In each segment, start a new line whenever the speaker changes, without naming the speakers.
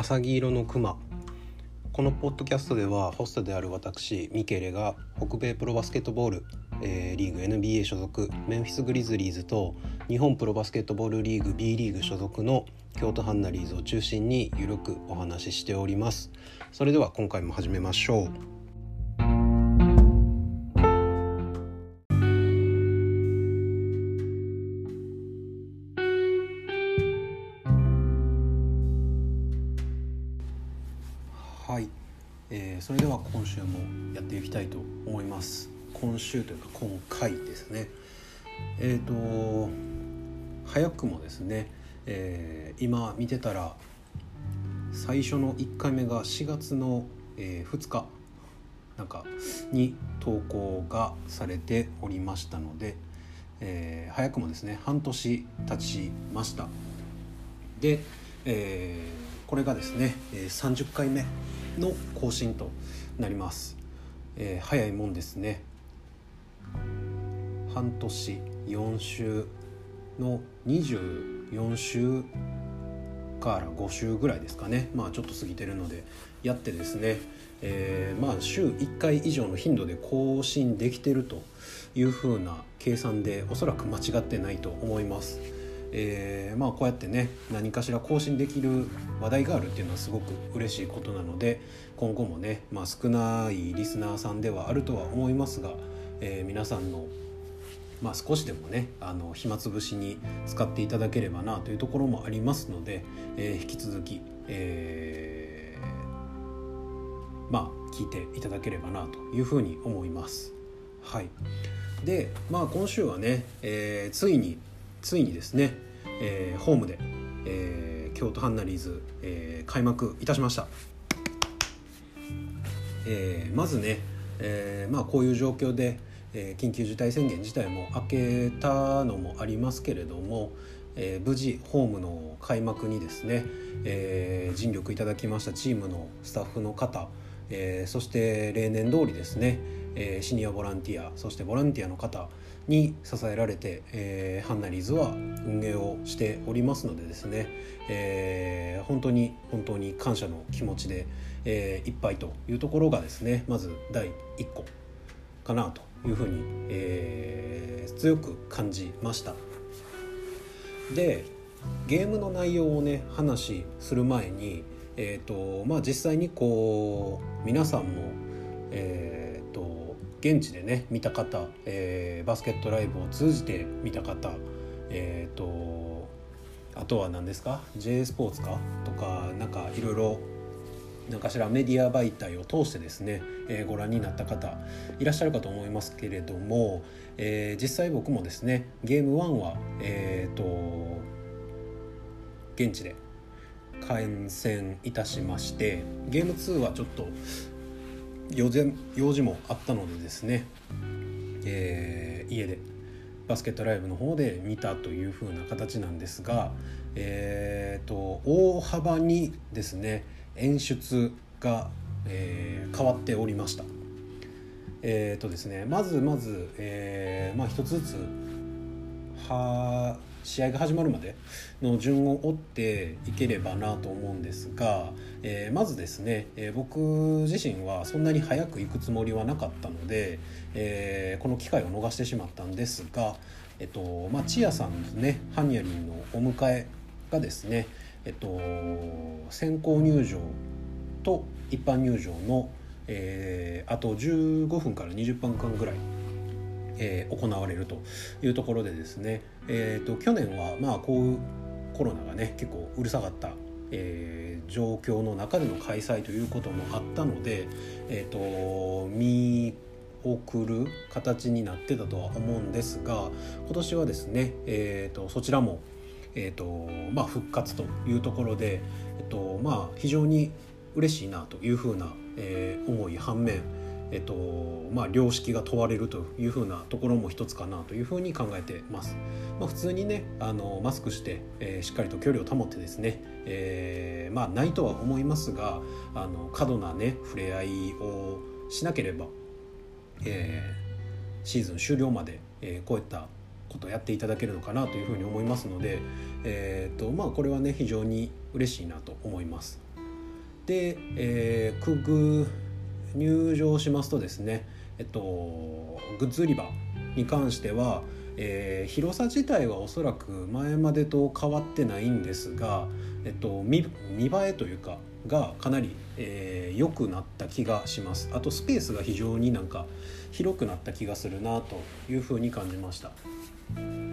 浅黄色のクマこのポッドキャストではホストである私ミケレが北米プロバスケットボール、えー、リーグ NBA 所属メンフィス・グリズリーズと日本プロバスケットボールリーグ B リーグ所属の京都ハンナリーズを中心にゆるくお話ししております。それでは今回も始めましょう。早くもですね、えー、今見てたら最初の1回目が4月の、えー、2日なんかに投稿がされておりましたので、えー、早くもですね半年経ちました。で、えー、これがですね30回目の更新となります、えー、早いもんですね。半年4週。の24週から5週ぐらいですかねまあちょっと過ぎてるのでやってですね、えー、まあ週1回以上の頻度で更新できてるというふうな計算でおそらく間違ってないと思います。えー、まあこうやってね何かしら更新できる話題があるっていうのはすごく嬉しいことなので今後もね、まあ、少ないリスナーさんではあるとは思いますが、えー、皆さんのまあ、少しでもねあの暇つぶしに使っていただければなというところもありますので、えー、引き続き、えー、まあ聞いていただければなというふうに思います。はい、でまあ今週はね、えー、ついについにですね、えー、ホームで、えー、京都ハンナリーズ、えー、開幕いたしました、えー、まずね、えーまあ、こういう状況で、え、緊急事態宣言自体も明けたのもありますけれども、え、無事ホームの開幕にですね、え、尽力いただきましたチームのスタッフの方、え、そして例年通りですね、え、シニアボランティアそしてボランティアの方に支えられて、え、ハンナリーズは運営をしておりますのでですね、え、本当に本当に感謝の気持ちで、え、いっぱいというところがですねまず第1個かなというふうに、えー、強く感じました。でゲームの内容をね話する前に、えーとまあ、実際にこう皆さんも、えー現地でね見た方、えー、バスケットライブを通じて見た方えっ、ー、とあとは何ですか？J スポーツか？とかなんかいろいろ何かしらメディア媒体を通してですね、えー、ご覧になった方いらっしゃるかと思いますけれども、えー、実際僕もですねゲーム1はえっ、ー、と現地で観戦いたしましてゲーム2はちょっと用用事もあったのでですね、えー、家でバスケットライブの方で見たという風な形なんですが、えーと、大幅にですね演出が、えー、変わっておりました。えーとですね、まずまず、えーまあ、一つずつは試合が始まるまでの順を追っていければなと思うんですが、えー、まずですね、えー、僕自身はそんなに早く行くつもりはなかったので、えー、この機会を逃してしまったんですが、えっとまあ、チアさんですねハニヤリンのお迎えがですね、えっと、先行入場と一般入場の、えー、あと15分から20分間ぐらいえー、行われるというところでですね、えーと、去年はまあこういうコロナがね結構うるさかった、えー、状況の中での開催ということもあったので、えーと、見送る形になってたとは思うんですが今年はですね、えーと、そちらも、えーとまあ、復活というところで、えーとまあ、非常に嬉しいなというふうな、えー、思い反面えっとまあ、良識が問われるというふうなところも一つかなというふうに考えてます。まあ、普通にねあのマスクして、えー、しっかりと距離を保ってですね、えー、まあないとは思いますがあの過度なね触れ合いをしなければ、えー、シーズン終了まで、えー、こういったことやっていただけるのかなというふうに思いますので、えーとまあ、これはね非常に嬉しいなと思います。で、えー、くぐ入場しますとですねえっとグッズ売り場に関しては、えー、広さ自体はおそらく前までと変わってないんですが、えっと、見見栄えというかがかなり良、えー、くなった気がしますあとスペースが非常になんか広くなった気がするなというふうに感じました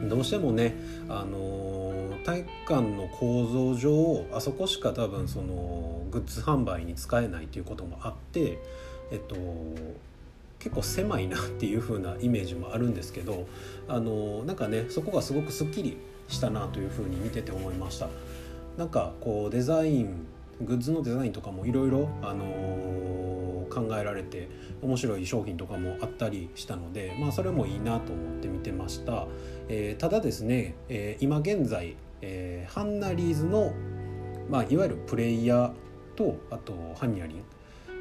どうしてもね、あの、体育館の構造上あそこしか多分そのグッズ販売に使えないということもあってえっと結構狭いなっていう風なイメージもあるんですけどあのなんかねそこがすごくすっきりしたなという風に見てて思いました。なんかこうデザイングッズのデザインとかもいろいろあの考えられて面白い商品とかもあったりしたのでまあそれもいいなと思って見てました、えー、ただですね、えー、今現在、えー、ハンナリーズのまあいわゆるプレイヤーとあとハンニャリ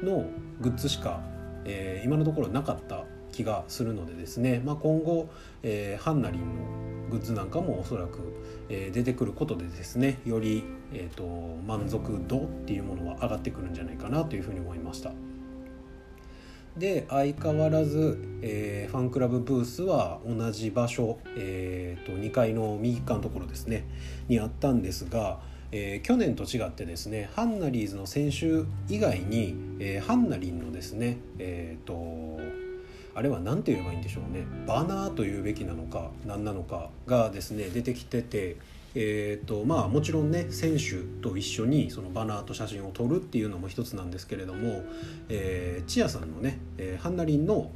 ンのグッズしかえー、今のところなかった気がするのでですね、まあ、今後、えー、ハンナリンのグッズなんかもおそらく、えー、出てくることでですねより、えーと、満足度っていうものは上がってくるんじゃないかなというふうに思いました。で相変わらず、えー、ファンクラブブースは同じ場所、えーと、2階の右側のところですねにあったんですが、えー、去年と違ってですねハンナリーズの選手以外に、えー、ハンナリンのですねえっ、ー、とあれは何て言えばいいんでしょうねバナーというべきなのか何なのかがですね出てきててえーとまあ、もちろんね選手と一緒にそのバナーと写真を撮るっていうのも一つなんですけれども、えー、チアさんのね、えー、ハンナリンの、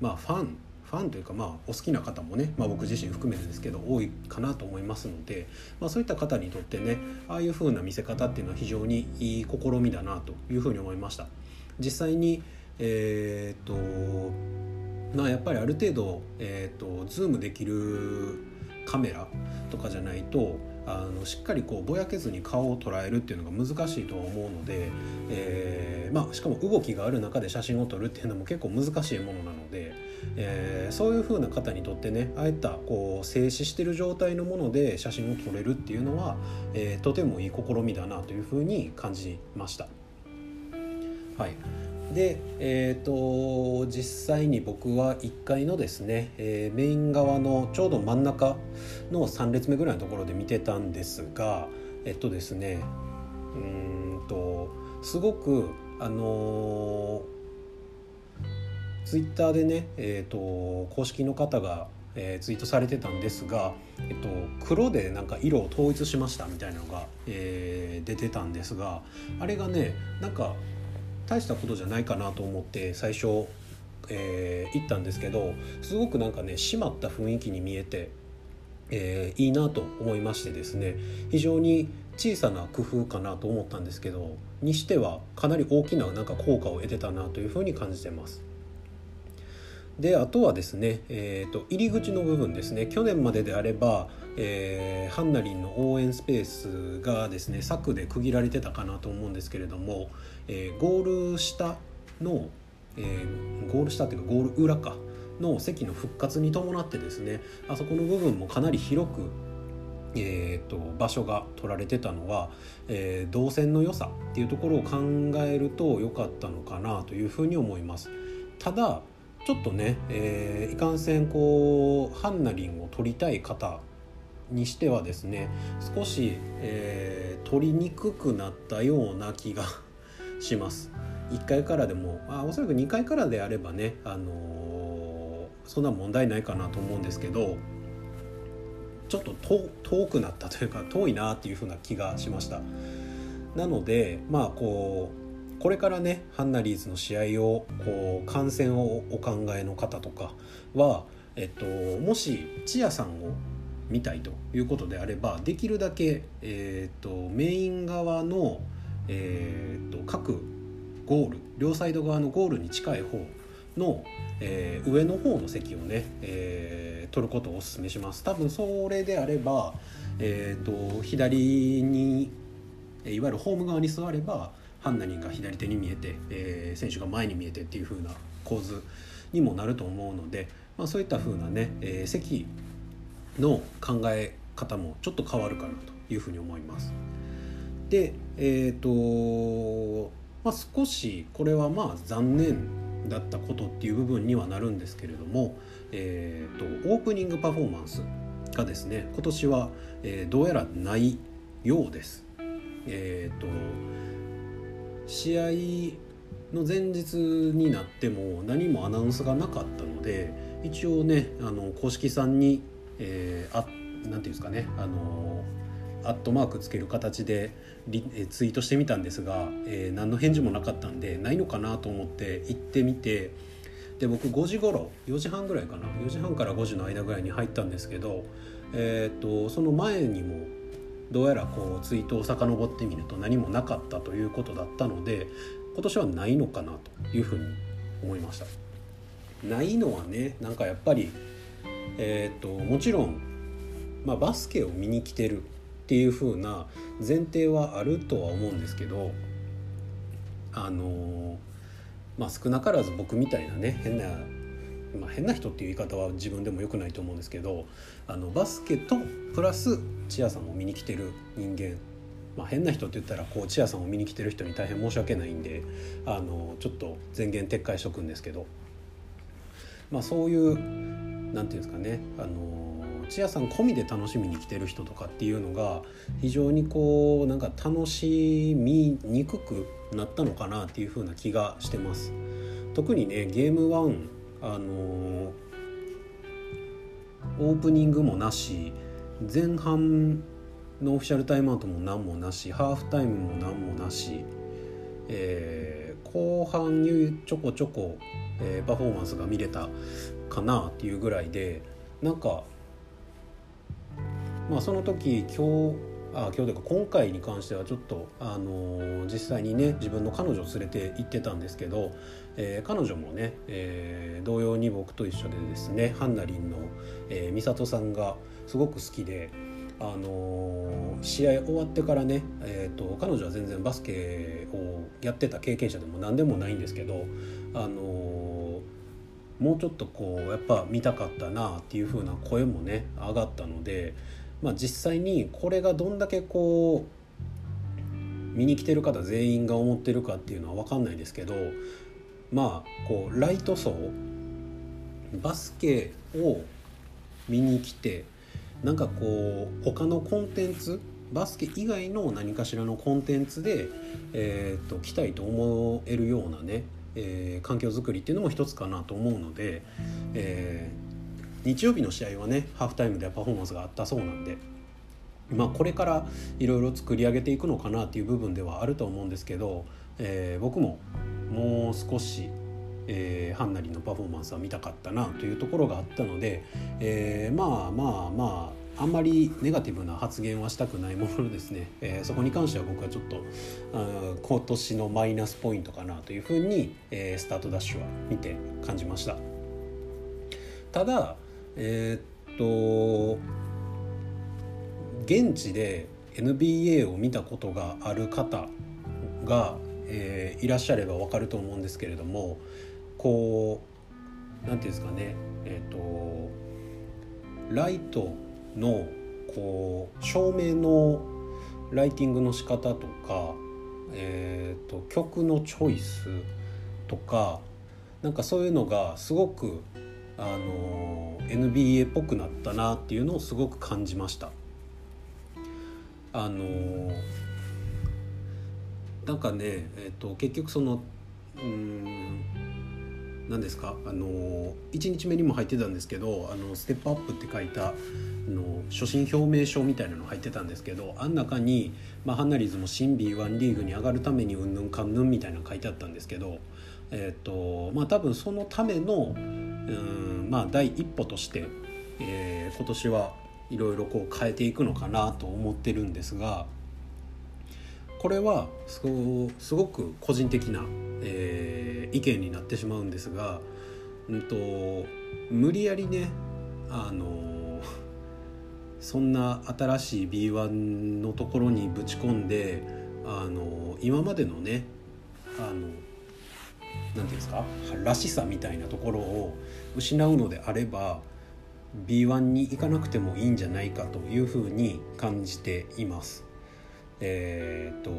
まあ、ファンファンというかまあお好きな方もね、まあ、僕自身含めてですけど多いかなと思いますので、まあ、そういった方にとってねああいう風な見せ方っていうのは非常にいい試みだなというふうに思いました。実際にえー、っとまあやっぱりある程度、えー、っとズームできるカメラとかじゃないとあのしっかりこうぼやけずに顔を捉えるっていうのが難しいと思うので、えー、まあ、しかも動きがある中で写真を撮るっていうのも結構難しいものなので、えー、そういう風な方にとってねああいったこう静止してる状態のもので写真を撮れるっていうのは、えー、とてもいい試みだなという風に感じました。はいで、えーと、実際に僕は1階のですね、えー、メイン側のちょうど真ん中の3列目ぐらいのところで見てたんですがえっとですねうんとすごくあの、ツイッターでね、えーと、公式の方が、えー、ツイートされてたんですが、えっと、黒でなんか色を統一しましたみたいなのが、えー、出てたんですがあれがねなんか大したことじゃないかなと思って最初、えー、行ったんですけどすごくなんかね締まった雰囲気に見えて、えー、いいなと思いましてですね非常に小さな工夫かなと思ったんですけどにしてはかなり大きななんか効果を得てたなというふうに感じてます。であとはですね、えーと、入り口の部分ですね去年までであれば、えー、ハンナリンの応援スペースがですね柵で区切られてたかなと思うんですけれども、えー、ゴール下の、えー、ゴール下っていうかゴール裏かの席の復活に伴ってですねあそこの部分もかなり広くえーと、場所が取られてたのは、えー、動線の良さっていうところを考えると良かったのかなというふうに思います。ただちょっとね、えー、いかんせんこうハンナリンを取りたい方にしてはですね少し、えー、取りにくくなったような気がします。1階からでもあおそらく2階からであればね、あのー、そんな問題ないかなと思うんですけどちょっと遠くなったというか遠いなっていう風な気がしました。なのでまあこうこれからねハンナリーズの試合をこう観戦をお考えの方とかは、えっと、もしチアさんを見たいということであればできるだけ、えー、っとメイン側の、えー、っと各ゴール両サイド側のゴールに近い方の、えー、上の方の席をね、えー、取ることをお勧めします多分それであれば、えーと左にいわゆるホーム側に座ればハンナリンが左手に見えて、えー、選手が前に見えてっていう風な構図にもなると思うので、まあ、そういった風なね、えー、席の考え方もちょっと変わるかなというふうに思います。でえっ、とまあ少しこれはまあ残念だったことっていう部分にはなるんですけれども、えーと、オープニングパフォーマンスがですね今年は、えー、どうやらないようです。えーと、試合の前日になっても何もアナウンスがなかったので一応ねあの公式さんに、えー、あなんていうんですかねあのアットマークつける形でリツイートしてみたんですが、えー、何の返事もなかったんでないのかなと思って行ってみてで僕5時頃4時半ぐらいかな4時半から5時の間ぐらいに入ったんですけど、えーと、その前にもどうやらこうツイートを遡ってみると何もなかったということだったので今年はないのかなというふうに思いました。ないのはねなんかやっぱり、えーと、ともちろん、まあ、バスケを見に来てるっていう風な前提はあるとは思うんですけどあのまあ少なからず僕みたいなね変な、まあ、変な人っていう言い方は自分でも良くないと思うんですけどあのバスケとプラスチアさんを見に来てる人間。まあ、変な人って言ったらこうチアさんを見に来てる人に大変申し訳ないんであのちょっと前言撤回しとくんですけど、まあ、そういう何て言うんですかねあのチアさん込みで楽しみに来てる人とかっていうのが非常にこうなんか楽しみにくくなったのかなっていう風な気がしてます。特にねゲーム1あのオープニングもなし前半のオフィシャルタイムアウトも何もなしハーフタイムも何もなし、えー、後半にちょこちょこ、えー、パフォーマンスが見れたかなっていうぐらいでなんかまあ、その時今日あ今日というか今回に関してはちょっと、あの、実際にね自分の彼女を連れて行ってたんですけど、えー、彼女もね、えー、同様に僕と一緒でですねハンナリンの、えー、美里さんがすごく好きで。あの試合終わってからね、えーと、彼女は全然バスケをやってた経験者でも何でもないんですけど、あのもうちょっとこうやっぱ見たかったなっていう風な声もね上がったのでまあ、実際にこれがどんだけこう見に来てる方全員が思ってるかっていうのは分かんないですけどまあこうライト層バスケを見に来てなんかこう他のコンテンツバスケ以外の何かしらのコンテンツで、えーと、来たいと思えるようなね、えー、環境づくりっていうのも一つかなと思うので、えー日曜日の試合はねハーフタイムではパフォーマンスがあったそうなんで。まあ、これからいろいろ作り上げていくのかなっていう部分ではあると思うんですけど、えー、僕ももう少し、えー、ハンナリのパフォーマンスは見たかったなというところがあったので、えー、まあまあまああんまりネガティブな発言はしたくないもののですね、えー、そこに関しては僕はちょっと今年のマイナスポイントかなというふうに、えー、スタートダッシュは見て感じました。ただえー、っと現地で NBA を見たことがある方が、えー、いらっしゃれば分かると思うんですけれどもこう何て言うんですかねえー、っとライトのこう照明のライティングの仕方とか、えーと曲のチョイスとかなんかそういうのがすごくあの NBA っぽくなったなっていうのをすごく感じました。あのなんかね、えーと、結局そのうん何ですか？あの1日目にも入ってたんですけど「あのステップアップって書いたあの初心表明書みたいなの入ってたんですけどあん中に、まあ、ハンナリーズも新 B1 リーグに上がるためにうんぬんかんぬんみたいなの書いてあったんですけどえっ、ー、とまあ多分そのためのうんまあ第一歩として、えー、今年はいろいろこう変えていくのかなと思ってるんですがこれはすごく個人的な、えー、意見になってしまうんですが、うんと、無理やりねあのそんな新しい B1 のところにぶち込んであの今までのねあの何て言うんですからしさみたいなところを失うのであれば B1 に行かなくてもいいんじゃないかというふうに感じています。えー、っと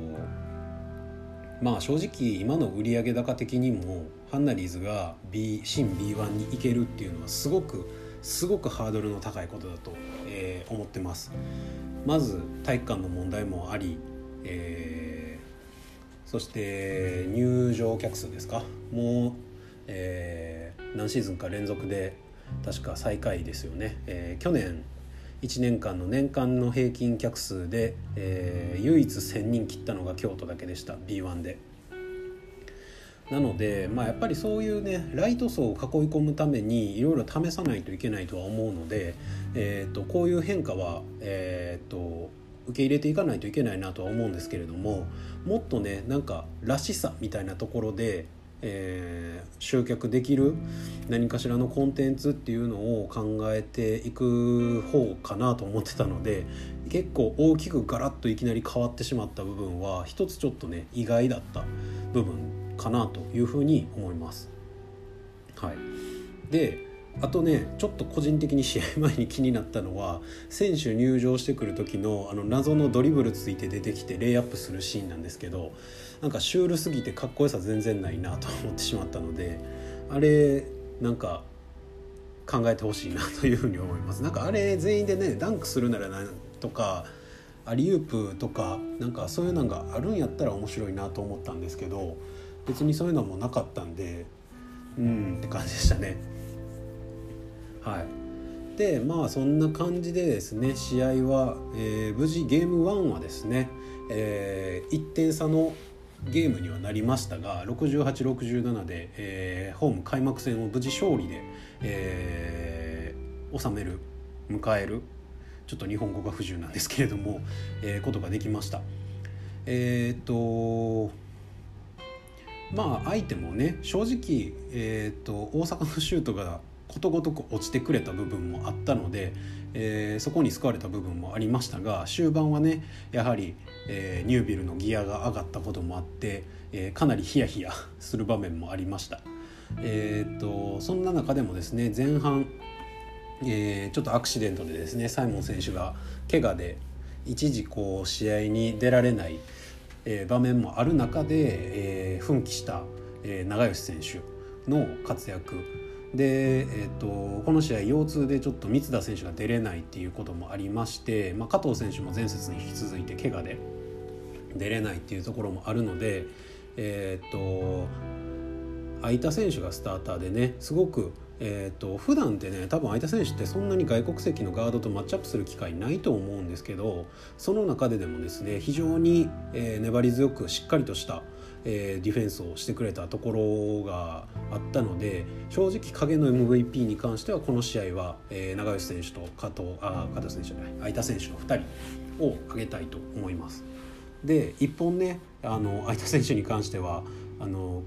まあ正直今の売上高的にもハンナリーズが B 新 B1 に行けるっていうのはすごくすごくハードルの高いことだと、えー、思ってますまず体育館の問題もあり、えー、そして入場客数ですか？もう、えー、何シーズンか連続で確か最下位ですよね、えー、去年1年間の年間の平均客数で、えー、唯一1,000人切ったのが京都だけでした B1 で。なので、まあ、やっぱりそういうねライト層を囲い込むためにいろいろ試さないといけないとは思うので、えーと、こういう変化は、えーと、受け入れていかないといけないなとは思うんですけれどももっとねなんからしさみたいなところで、えー、集客できる何かしらのコンテンツっていうのを考えていく方かなと思ってたので結構大きくガラッといきなり変わってしまった部分は一つちょっとね意外だった部分かなというふうに思います。はい、であとねちょっと個人的に試合前に気になったのは選手入場してくる時のあの謎のドリブルついて出てきてレイアップするシーンなんですけどなんかシュールすぎてかっこよさ全然ないなと思ってしまったのであれなんか考えてほしいなというふうに思います。なんかあれ全員でねダンクするならなんとかアリウープとかなんかそういうのがあるんやったら面白いなと思ったんですけど別にそういうのもなかったんでうんって感じでしたね。はい。でまあそんな感じでですね試合は、えー、無事ゲーム1はですね、えー、1点差のゲームにはなりましたが6867で、えー、ホーム開幕戦を無事勝利で、えー、収める迎えるちょっと日本語が不自由なんですけれども、えー、ことができました。えー、っとまあ相手もね正直、えーと、大阪のシュートがことごとく落ちてくれた部分もあったので、えー、そこに救われた部分もありましたが終盤はねやはり、えー、ニュービルのギアが上がったこともあって、えー、かなりヒヤヒヤする場面もありました。えーと、そんな中でもですね前半、えー、ちょっとアクシデントでですねサイモン選手が怪我で一時こう試合に出られないえ場面もある中で、え奮起した、え長吉選手の活躍で、えーと、この試合腰痛でちょっと三田選手が出れないっていうこともありまして、まあ、加藤選手も前節に引き続いて怪我で出れないっていうところもあるので、えーと、相田選手がスターターでねすごくえーと、普段ってね多分相手選手ってそんなに外国籍のガードとマッチアップする機会ないと思うんですけどその中ででもですね非常に、えー、粘り強くしっかりとした、えー、ディフェンスをしてくれたところがあったので正直影の MVP に関してはこの試合は、えー、長吉選手と加藤あ加藤選手じゃない相田選手の2人を挙げたいと思います。で1本ねあの相田選手に関してはあの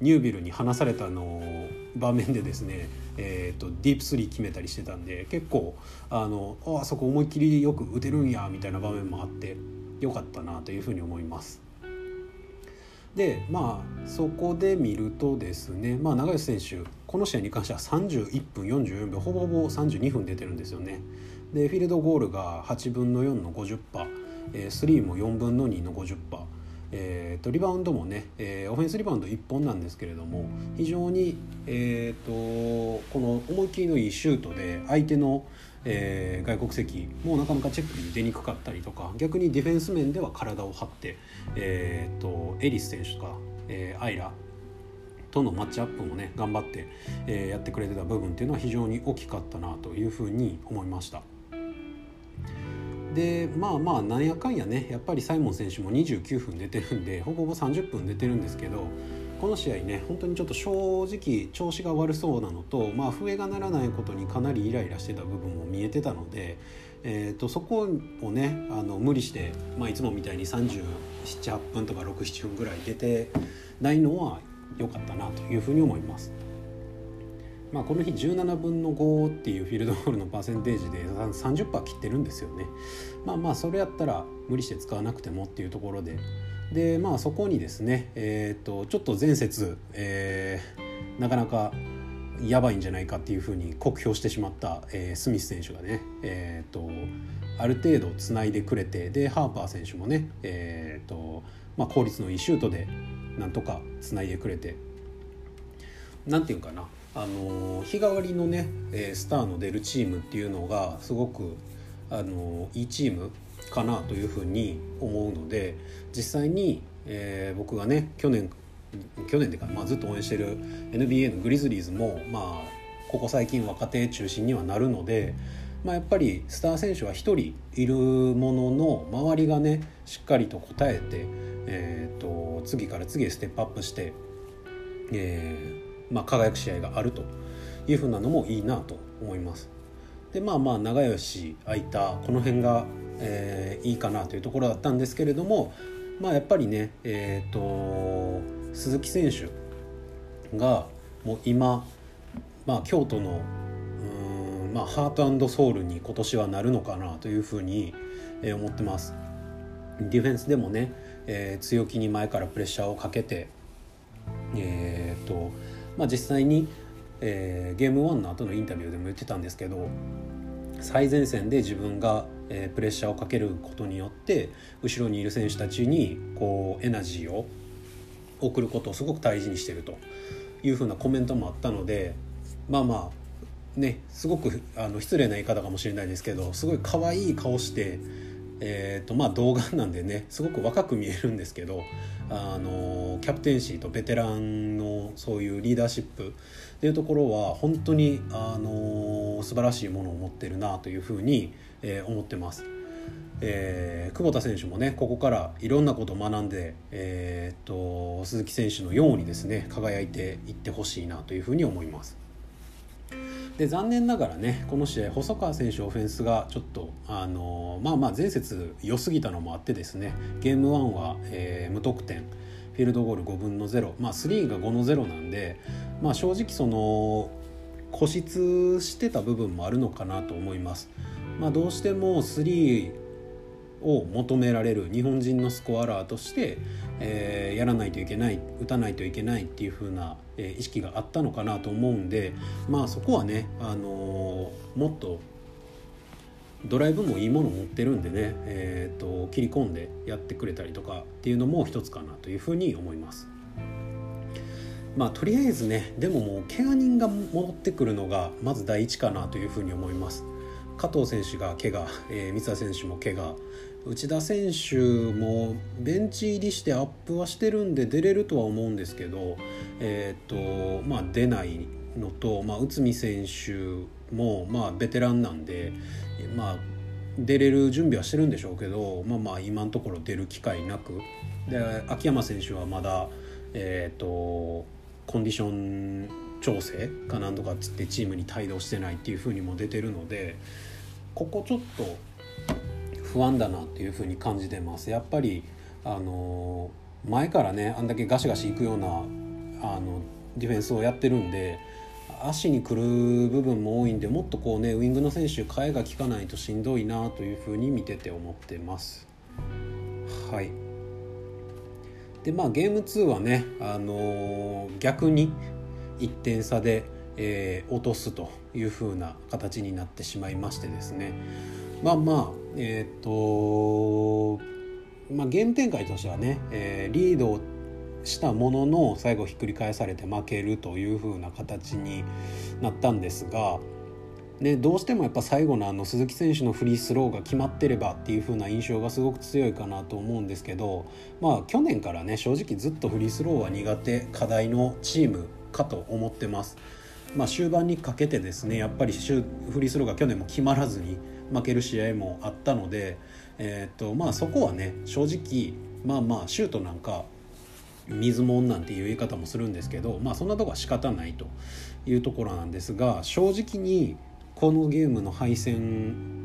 ニュービルに離されたの場面でですね、えーと、ディープスリー決めたりしてたんで結構あのあそこ思いっきりよく打てるんやみたいな場面もあってよかったなというふうに思います。でまあそこで見るとですね、まあ、長吉選手この試合に関しては31分44秒ほぼほぼ32分出てるんですよね。でフィールドゴールが8分の4の50%、えー、スリーも4分の2の50%。えーと、リバウンドもね、えー、オフェンスリバウンド1本なんですけれども非常に、えーと、この思いっきりのいいシュートで相手の、えー、外国籍もなかなかチェックに出にくかったりとか逆にディフェンス面では体を張って、えーと、エリス選手とか、えー、アイラとのマッチアップもね頑張って、えー、やってくれてた部分っていうのは非常に大きかったなというふうに思いました。でまあまあなんやかんやねやっぱりサイモン選手も29分出てるんでほぼほぼ30分出てるんですけどこの試合ね本当にちょっと正直調子が悪そうなのと、まあ、笛が鳴らないことにかなりイライラしてた部分も見えてたので、えーと、そこをねあの無理して、まあ、いつもみたいに378分とか67分ぐらい出てないのは良かったなというふうに思います。まあ、この日17分の5っていうフィールドゴールのパーセンテージで30%切ってるんですよね。まあまあそれやったら無理して使わなくてもっていうところででまあそこにですね、えーと、ちょっと前節、えー、なかなかやばいんじゃないかっていうふうに酷評してしまった、えー、スミス選手がね、えーと、ある程度つないでくれてでハーパー選手もね、えーとまあ、効率のいいシュートでなんとかつないでくれてなんていうかなあの日替わりのねスターの出るチームっていうのがすごくあのいいチームかなというふうに思うので実際に、えー、僕がね去年去年でか、まあ、ずっと応援してる NBA のグリズリーズも、まあ、ここ最近若手中心にはなるので、まあ、やっぱりスター選手は1人いるものの周りがねしっかりと応えて、えーと、次から次へステップアップして、えーまあ、輝く試合があるというふうなのもいいなと思います。でまあまあ長吉空いたこの辺が、えー、いいかなというところだったんですけれどもまあやっぱりねえっ、ー、と鈴木選手がもう今、まあ、京都のうん、まあ、ハートソウルに今年はなるのかなというふうに思ってます。ディフェンスでもね、えー、強気に前からプレッシャーをかけて、えーとまあ、実際にえー、ゲーム1の後のインタビューでも言ってたんですけど最前線で自分が、えー、プレッシャーをかけることによって後ろにいる選手たちにこうエナジーを送ることをすごく大事にしてるというふうなコメントもあったのでまあまあねすごくあの失礼な言い方かもしれないですけどすごい可愛い顔してえーとまあ、動画なんでねすごく若く見えるんですけどあのキャプテンシーとベテランのそういうリーダーシップっていうところは本当にあの素晴らしいものを持ってるなというふうに、えー、思ってます。えー、久保田選手もねここからいろんなことを学んで、えーと鈴木選手のようにですね輝いていってほしいなというふうに思います。で残念ながらねこの試合細川選手オフェンスがちょっとあのまあまあ前節良すぎたのもあってですねゲーム1は、えー、無得点フィールドゴール5分の0、まあ、3が5の0なんで、まあ、正直その固執してた部分もあるのかなと思います。まあ、どうしても3を求められる日本人のスコアラーとして、えー、やらないといけない打たないといけないっていう風な、えー、意識があったのかなと思うんでまあそこはね、あのー、もっとドライブもいいもの持ってるんでね、えーと、切り込んでやってくれたりとかっていうのも一つかなというふうに思います。まあとりあえずねでももう怪我人が戻ってくるのがまず第一かなというふうに思います。加藤選手が怪我、えー、三田選手も怪我内田選手もベンチ入りしてアップはしてるんで出れるとは思うんですけど、えーとまあ、出ないのと、まあ、内海選手も、まあ、ベテランなんで、まあ、出れる準備はしてるんでしょうけど、まあ、まあ今のところ出る機会なく。で秋山選手はまだ、えーと、コンディション調整かなんとかっつってチームに帯同してないっていうふうにも出てるのでここちょっと不安だなっていうふうに感じてます。やっぱりあの前からねあんだけガシガシいくようなあのディフェンスをやってるんで足にくる部分も多いんでもっとこうねウイングの選手替えが利かないとしんどいなというふうに見てて思ってます。はい。でまあゲーム2はねあのー、逆に1点差で、えー、落とすというふうな形になってしまいましてですね。まあまあえっ、とまあゲーム展開としてはね、えー、リードしたものの最後ひっくり返されて負けるという風な形になったんですが、ね、どうしてもやっぱ最後のあの鈴木選手のフリースローが決まってればっていう風な印象がすごく強いかなと思うんですけど、まあ、去年からね正直ずっとフリースローは苦手課題のチームかと思ってます。まあ、終盤にかけてですねやっぱりフリースローが去年も決まらずに負ける試合もあったので、えーとまあ、そこはね正直まあまあシュートなんか水もんなんていう言い方もするんですけどまあそんなとこは仕方ないというところなんですが正直にこのゲームの敗戦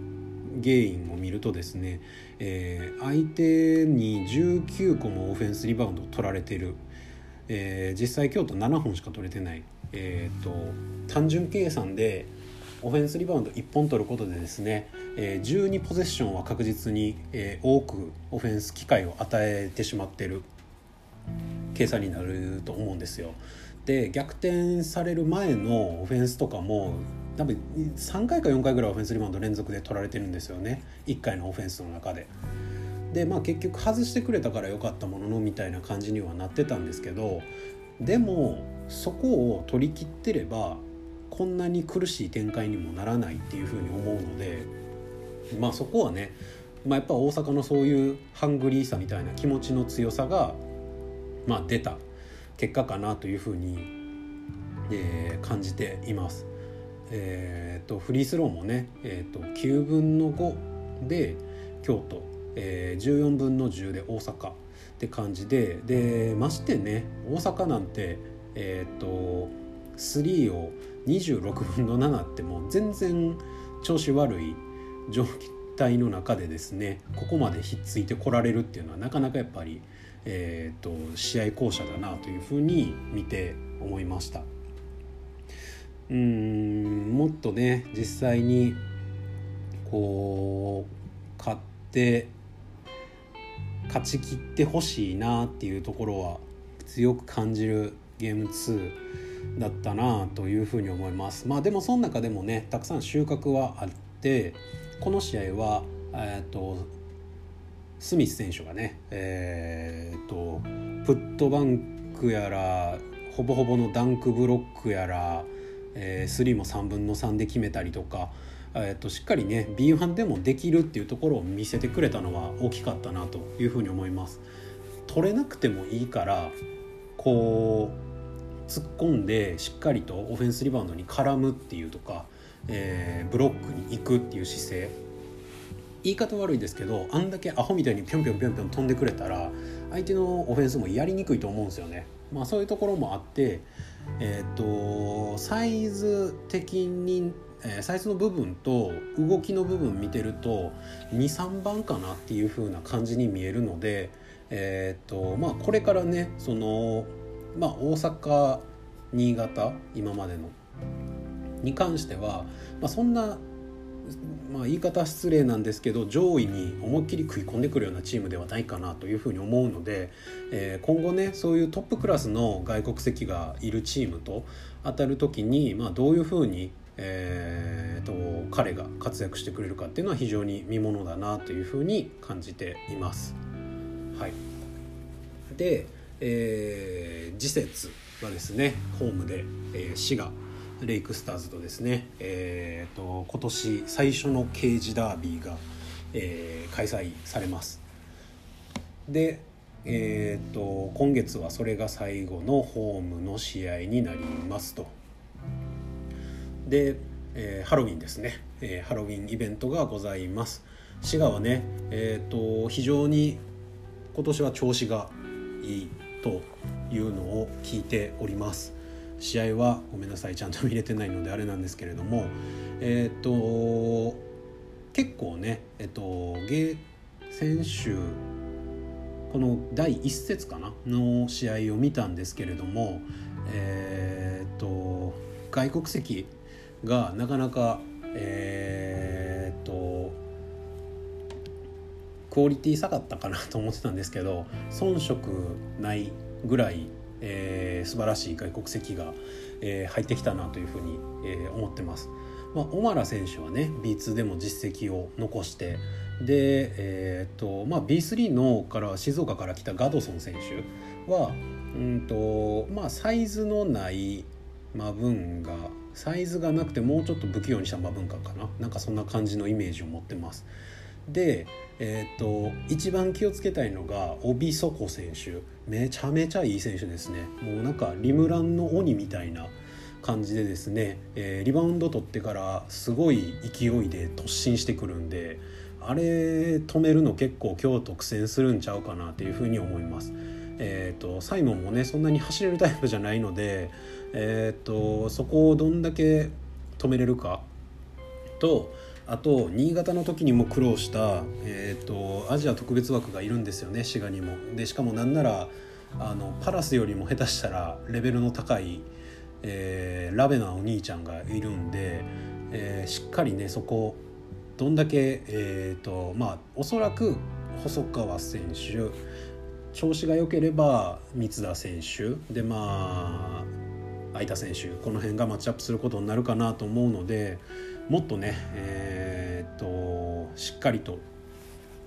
原因を見るとですね、えー、相手に19個もオフェンスリバウンドを取られてる、えー、実際京都7本しか取れてない、えーと、単純計算でオフェンスリバウンド1本取ることでですね、えー、12ポゼッションは確実に、えー、多くオフェンス機会を与えてしまってる。計算になると思うんですよ。で逆転される前のオフェンスとかも多分3回か4回ぐらいオフェンスリバウンド連続で取られてるんですよね1回のオフェンスの中で。でまあ結局外してくれたから良かったもののみたいな感じにはなってたんですけどでもそこを取り切ってればこんなに苦しい展開にもならないっていうふうに思うのでまあそこはね、まあ、やっぱ大阪のそういうハングリーさみたいな気持ちの強さが、まあ、出た結果かなというふうに、えー、感じています。えーと、フリースローもね、えーと、9分の5で京都、えー、14分の10で大阪って感じででましてね大阪なんてえっ、ー、と3を26分の7ってもう全然調子悪い状態の中でですねここまでひっついてこられるっていうのはなかなかやっぱり、えーと、試合巧者だなというふうに見て思いました。うんもっとね実際にこう勝って勝ちきってほしいなっていうところは強く感じるゲーム2だったなというふうに思いますまあでもその中でもねたくさん収穫はあってこの試合はえっ、ー、とスミス選手がねえっ、とプットバンクやらほぼほぼのダンクブロックやら、えー、3も3分の3で決めたりとかえー、としっかりね B1 でもできるっていうところを見せてくれたのは大きかったなというふうに思います。取れなくてもいいからこう突っ込んでしっかりとオフェンスリバウンドに絡むっていうとか、えー、ブロックに行くっていう姿勢言い方悪いですけどあんだけアホみたいにぴょんぴょんぴょんぴょん飛んでくれたら相手のオフェンスもやりにくいと思うんですよね。まあ、そういうところもあって、えーとサイズ的にえ、サイズの部分と動きの部分見てると23番かなっていう風な感じに見えるので、えーとまあ、これからねその、まあ、大阪新潟今までのに関しては、まあ、そんな、まあ、言い方失礼なんですけど上位に思いっきり食い込んでくるようなチームではないかなというふうに思うので、えー、今後ねそういうトップクラスの外国籍がいるチームと当たる時に、まあ、どういうふうにえーと、彼が活躍してくれるかっていうのは非常に見ものだなというふうに感じています。はい、で、えー、次節はですねホームで、えー、滋賀レイクスターズとですね、えーと、今年最初の刑事ダービーが、えー、開催されます。で、えーと今月はそれが最後のホームの試合になりますと。で、えー、ハロウィンですね、えー、ハロウィンイベントがございます滋賀はね、えーと、非常に今年は調子がいいというのを聞いております試合はごめんなさいちゃんと見れてないのであれなんですけれどもえっ、ー、と結構ねえっ、ー、とゲ先週この第1節かなの試合を見たんですけれどもえっ、ー、と外国籍がなかなかえ、っとクオリティ下がったかなと思ってたんですけど遜色ないぐらい、えー、素晴らしい外国籍が、えー、入ってきたなというふうに、えー、思ってます。まあ、オマラ選手はね B2 でも実績を残してで、えーとまあ、B3 のから静岡から来たガドソン選手はうんと、まあ、サイズのないマブンがサイズがなくてもうちょっと不器用にしたマ文化かななんかそんな感じのイメージを持ってますでえー、っと一番気をつけたいのがオビソコ選手。めちゃめちゃいい選手ですね。もうなんかリムランの鬼みたいな感じでですね、えー、リバウンド取ってからすごい勢いで突進してくるんであれ止めるの結構今日苦戦するんちゃうかなっていうふうに思います。えーと、サイモンもねそんなに走れるタイプじゃないので、えーと、そこをどんだけ止めれるかとあと新潟の時にも苦労した、えーと、アジア特別枠がいるんですよね滋賀にも。でしかもなんならあのパラスよりも下手したらレベルの高い、えー、ラベナお兄ちゃんがいるんで、えー、しっかりねそこどんだけ、えーとまあ、おそらく細川選手調子が良ければ三田選手でまあ空いた選手この辺がマッチアップすることになるかなと思うのでもっとね、えー、っとしっかりと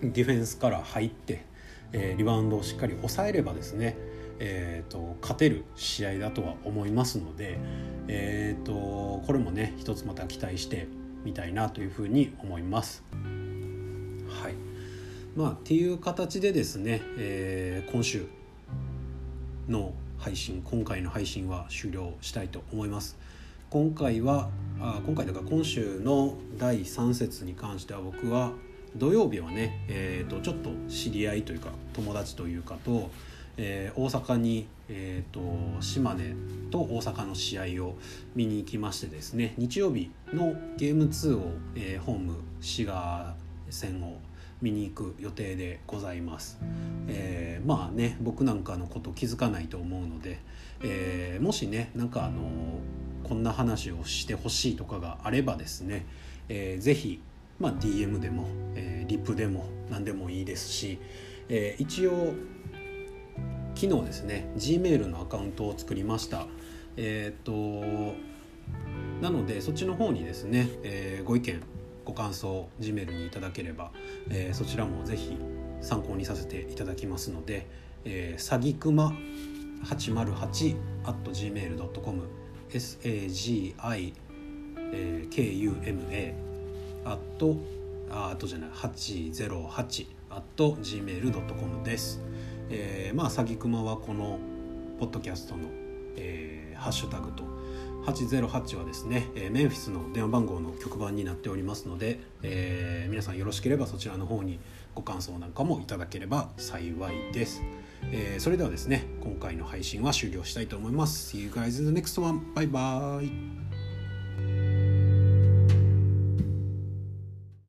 ディフェンスから入って、えー、リバウンドをしっかり抑えればですね、えーと、勝てる試合だとは思いますので、えーと、とこれもね一つまた期待してみたいなというふうに思います。はいまあ、っていう形でですね、えー、今週の配信今回の配信は終了したいと思います今回はあ今回だから今週の第3節に関しては僕は土曜日はね、えーと、ちょっと知り合いというか友達というかと、えー、大阪に、えーと、島根と大阪の試合を見に行きましてですね日曜日のゲーム2を、えー、ホーム滋賀戦を見に行く予定でございます、えー、まあね僕なんかのこと気づかないと思うので、えー、もしねなんかあのこんな話をしてほしいとかがあればですね、えー、ぜひ、まあ、DM でも、えー、リプでも何でもいいですし、えー、一応昨日ですね Gmail のアカウントを作りました。えっ、となのでそっちの方にですね、えー、ご意見ご感想 G メールにいただければ、えー、そちらもぜひ参考にさせていただきますので、えー、さぎくま808 at gmail.com sagikuma あとああとじゃない808 at gmail.com です。えー、まあさぎくまはこのポッドキャストの、えー、ハッシュタグと808はですね、えメンフィスの電話番号の局番になっておりますので、えー、皆さんよろしければそちらの方にご感想なんかもいただければ幸いです、えー、それではですね今回の配信は終了したいと思います See you guys in the next one. Bye bye.